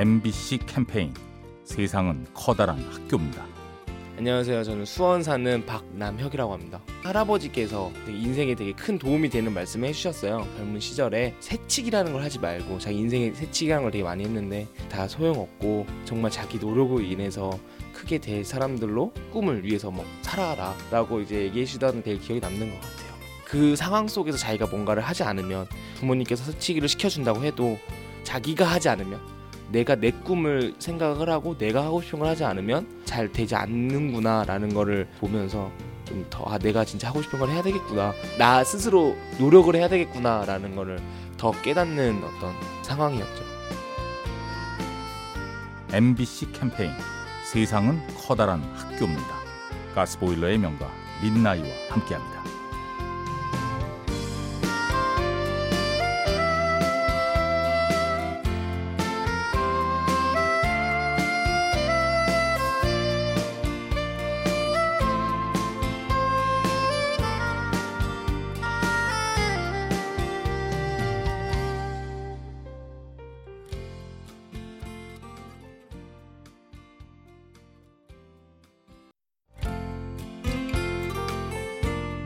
MBC 캠페인 세상은 커다란 학교입니다. 안녕하세요. 저는 수원 사는 박남혁이라고 합니다. 할아버지께서 인생에 되게 큰 도움이 되는 말씀을 해주셨어요. 젊은 시절에 새치기라는 걸 하지 말고 자기 인생에 새치기라는 걸 되게 많이 했는데 다 소용없고 정말 자기 노력으로 인해서 크게 될 사람들로 꿈을 위해서 뭐 살아라 라고 이제 얘기해 주던 되게 기억이 남는 것 같아요. 그 상황 속에서 자기가 뭔가를 하지 않으면 부모님께서 새치기를 시켜준다고 해도 자기가 하지 않으면 내가 내 꿈을 생각을 하고 내가 하고 싶은 걸 하지 않으면 잘 되지 않는구나라는 거를 보면서 좀 더 아 내가 진짜 하고 싶은 걸 해야 되겠구나 나 스스로 노력을 해야 되겠구나라는 거를 더 깨닫는 어떤 상황이었죠. MBC 캠페인 세상은 커다란 학교입니다. 가스보일러의 명가 민나이와 함께합니다.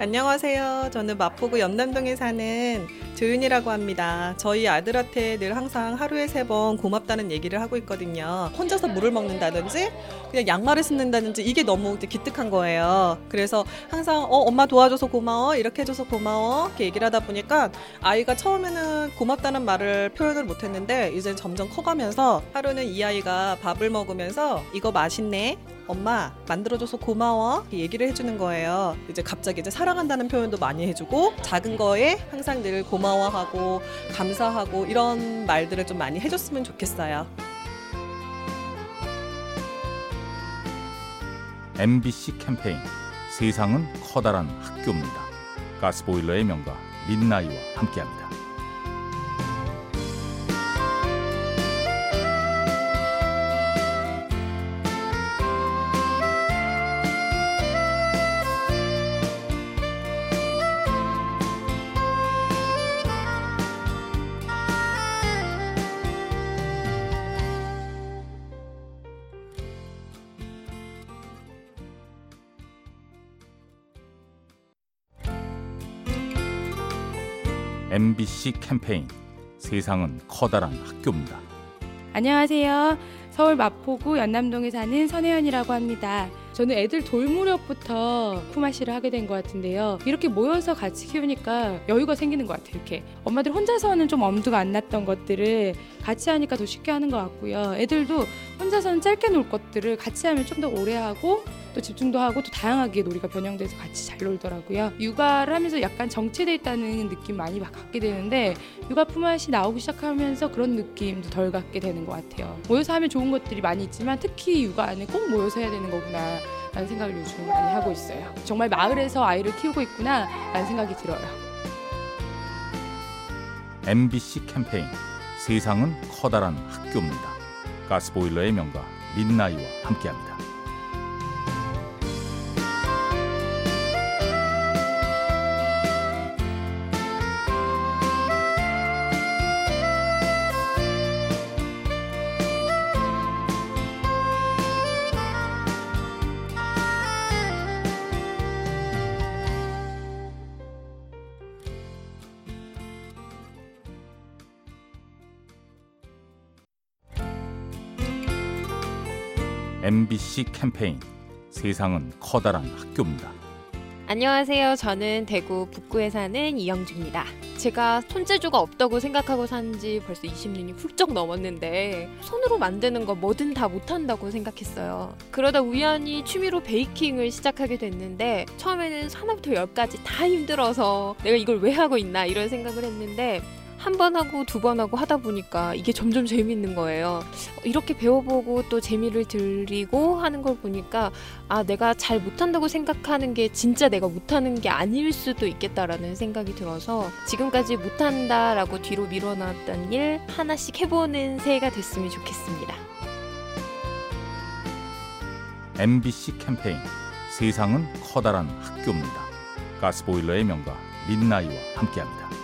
안녕하세요. 저는 마포구 연남동에 사는 조윤이라고 합니다. 저희 아들한테 늘 항상 하루에 세 번 고맙다는 얘기를 하고 있거든요. 혼자서 물을 먹는다든지 그냥 양말을 신는다든지 이게 너무 기특한 거예요. 그래서 항상 어 엄마 도와줘서 고마워 이렇게 해줘서 고마워 이렇게 얘기를 하다 보니까 아이가 처음에는 고맙다는 말을 표현을 못했는데 이제 점점 커가면서 하루는 이 아이가 밥을 먹으면서 이거 맛있네 엄마 만들어줘서 고마워 얘기를 해주는 거예요. 이제 갑자기 이제 사랑한다는 표현도 많이 해주고 작은 거에 항상 늘 고마워하고 감사하고 이런 말들을 좀 많이 해줬으면 좋겠어요. MBC 캠페인 세상은 커다란 학교입니다. 가스보일러의 명가 민나이와 함께합니다. MBC 캠페인 세상은 커다란 학교입니다. 안녕하세요. 서울 마포구 연남동에 사는 선혜연이라고 합니다. 저는 애들 돌 무렵부터 품앗이를 하게 된 것 같은데요. 이렇게 모여서 같이 키우니까 여유가 생기는 것 같아요. 이렇게 엄마들 혼자서는 좀 엄두가 안 났던 것들을 같이 하니까 더 쉽게 하는 것 같고요. 애들도 혼자서는 짧게 놀 것들을 같이 하면 좀 더 오래 하고 또 집중도 하고 또 다양하게 놀이가 변형돼서 같이 잘 놀더라고요. 육아를 하면서 약간 정체돼 있다는 느낌 많이 갖게 되는데 육아 품앗이 나오기 시작하면서 그런 느낌도 덜 갖게 되는 것 같아요. 모여서 하면 좋은 것들이 많이 있지만 특히 육아 안에 꼭 모여서 해야 되는 거구나. 라는 생각을 요즘 많이 하고 있어요. 정말 마을에서 아이를 키우고 있구나 라는 생각이 들어요. MBC 캠페인 세상은 커다란 학교입니다. 가스보일러의 명가 민나이와 함께합니다. MBC 캠페인 세상은 커다란 학교입니다. 안녕하세요. 저는 대구 북구에 사는 이영주입니다. 제가 손재주가 없다고 생각하고 산 지 벌써 20년이 훌쩍 넘었는데 손으로 만드는 거 뭐든 다 못한다고 생각했어요. 그러다 우연히 취미로 베이킹을 시작하게 됐는데 처음에는 하나부터 열까지 다 힘들어서 내가 이걸 왜 하고 있나 이런 생각을 했는데 한 번 하고 두 번 하고 하다 보니까 이게 점점 재밌는 거예요. 이렇게 배워보고 또 재미를 들이고 하는 걸 보니까 아, 내가 잘 못한다고 생각하는 게 진짜 내가 못하는 게 아닐 수도 있겠다라는 생각이 들어서 지금까지 못한다라고 뒤로 밀어놨던 일 하나씩 해보는 새해가 됐으면 좋겠습니다. MBC 캠페인 세상은 커다란 학교입니다. 가스보일러의 명가 민나이와 함께합니다.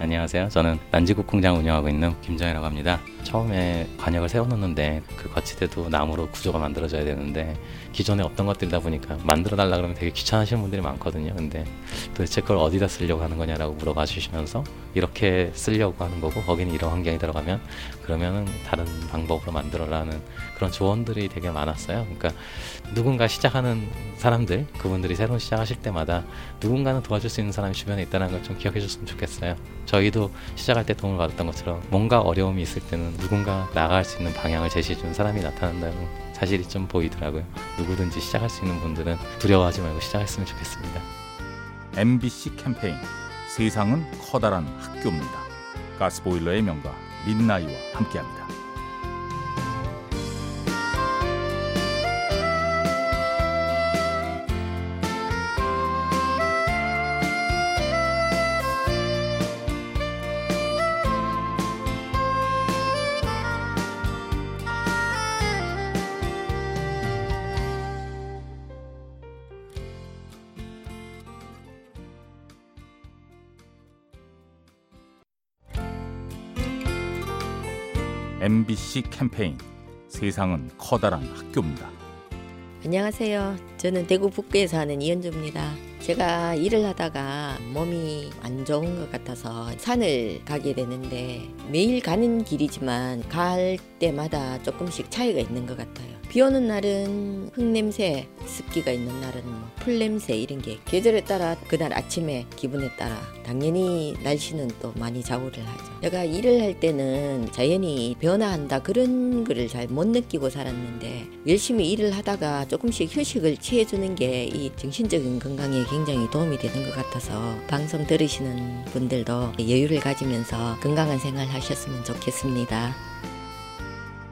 안녕하세요. 저는 난지국 공장 운영하고 있는 김정이라고 합니다. 처음에 관역을 세워놓는데 그 거치대도 나무로 구조가 만들어져야 되는데 기존에 없던 것들이다 보니까 만들어 달라 그러면 되게 귀찮으시는 분들이 많거든요. 근데 도대체 그걸 어디다 쓰려고 하는 거냐라고 물어봐 주시면서 이렇게 쓰려고 하는 거고 거기는 이런 환경이 들어가면 그러면은 다른 방법으로 만들어라는 그런 조언들이 되게 많았어요. 그러니까 누군가 시작하는 사람들 그분들이 새로운 시작하실 때마다 누군가는 도와줄 수 있는 사람이 주변에 있다는 걸 좀 기억해 줬으면 좋겠어요. 저희도 시작할 때 도움을 받았던 것처럼 뭔가 어려움이 있을 때는 누군가 나아갈 수 있는 방향을 제시해 주는 사람이 나타난다는 사실이 좀 보이더라고요. 누구든지 시작할 수 있는 분들은 두려워하지 말고 시작했으면 좋겠습니다. MBC 캠페인 세상은 커다란 학교입니다. 가스보일러의 명가 민나이와 함께합니다. MBC 캠페인 세상은 커다란 학교입니다. 안녕하세요. 저는 대구 북구에 사는 이현주입니다. 제가 일을 하다가 몸이 안 좋은 것 같아서 산을 가게 되는데 매일 가는 길이지만 갈 때마다 조금씩 차이가 있는 것 같아요. 비 오는 날은 흙냄새, 습기가 있는 날은 뭐 풀냄새 이런 게 계절에 따라 그날 아침에 기분에 따라 당연히 날씨는 또 많이 좌우를 하죠. 제가 일을 할 때는 자연이 변화한다 그런 거를 잘 못 느끼고 살았는데 열심히 일을 하다가 조금씩 휴식을 취해주는 게 이 정신적인 건강에 굉장히 도움이 되는 것 같아서 방송 들으시는 분들도 여유를 가지면서 건강한 생활 하셨으면 좋겠습니다.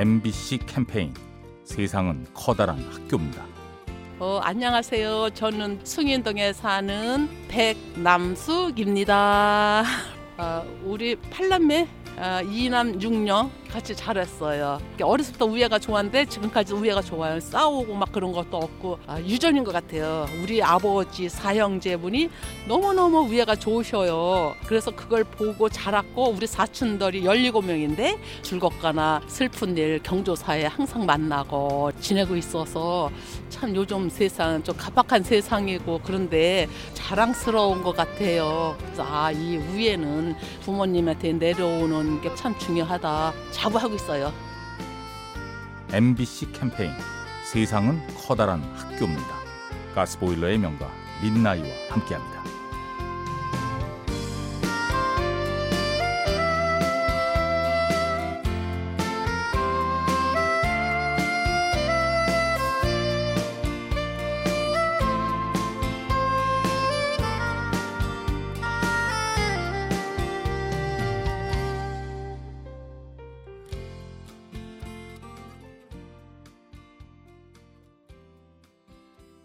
MBC 캠페인 세상은 커다란 학교입니다. 어, 안녕하세요. 저는 승인동에 사는 백남숙입니다. 어, 우리 팔남매 어, 이남 육녀 같이 자랐어요. 어렸을 때 우애가 좋았는데 지금까지 우애가 좋아요. 싸우고 막 그런 것도 없고 아, 유전인 것 같아요. 우리 아버지 사형제분이 너무너무 우애가 좋으셔요. 그래서 그걸 보고 자랐고 우리 사촌들이 17명인데 즐겁거나 슬픈 일 경조사에 항상 만나고 지내고 있어서 참 요즘 세상은 좀 각박한 세상이고 그런데 자랑스러운 것 같아요. 아, 이 우애는 부모님한테 내려 오는 게 참 중요하다. 자부하고 있어요. MBC 캠페인 세상은 커다란 학교입니다. 가스보일러의 명가 민나이와 함께합니다.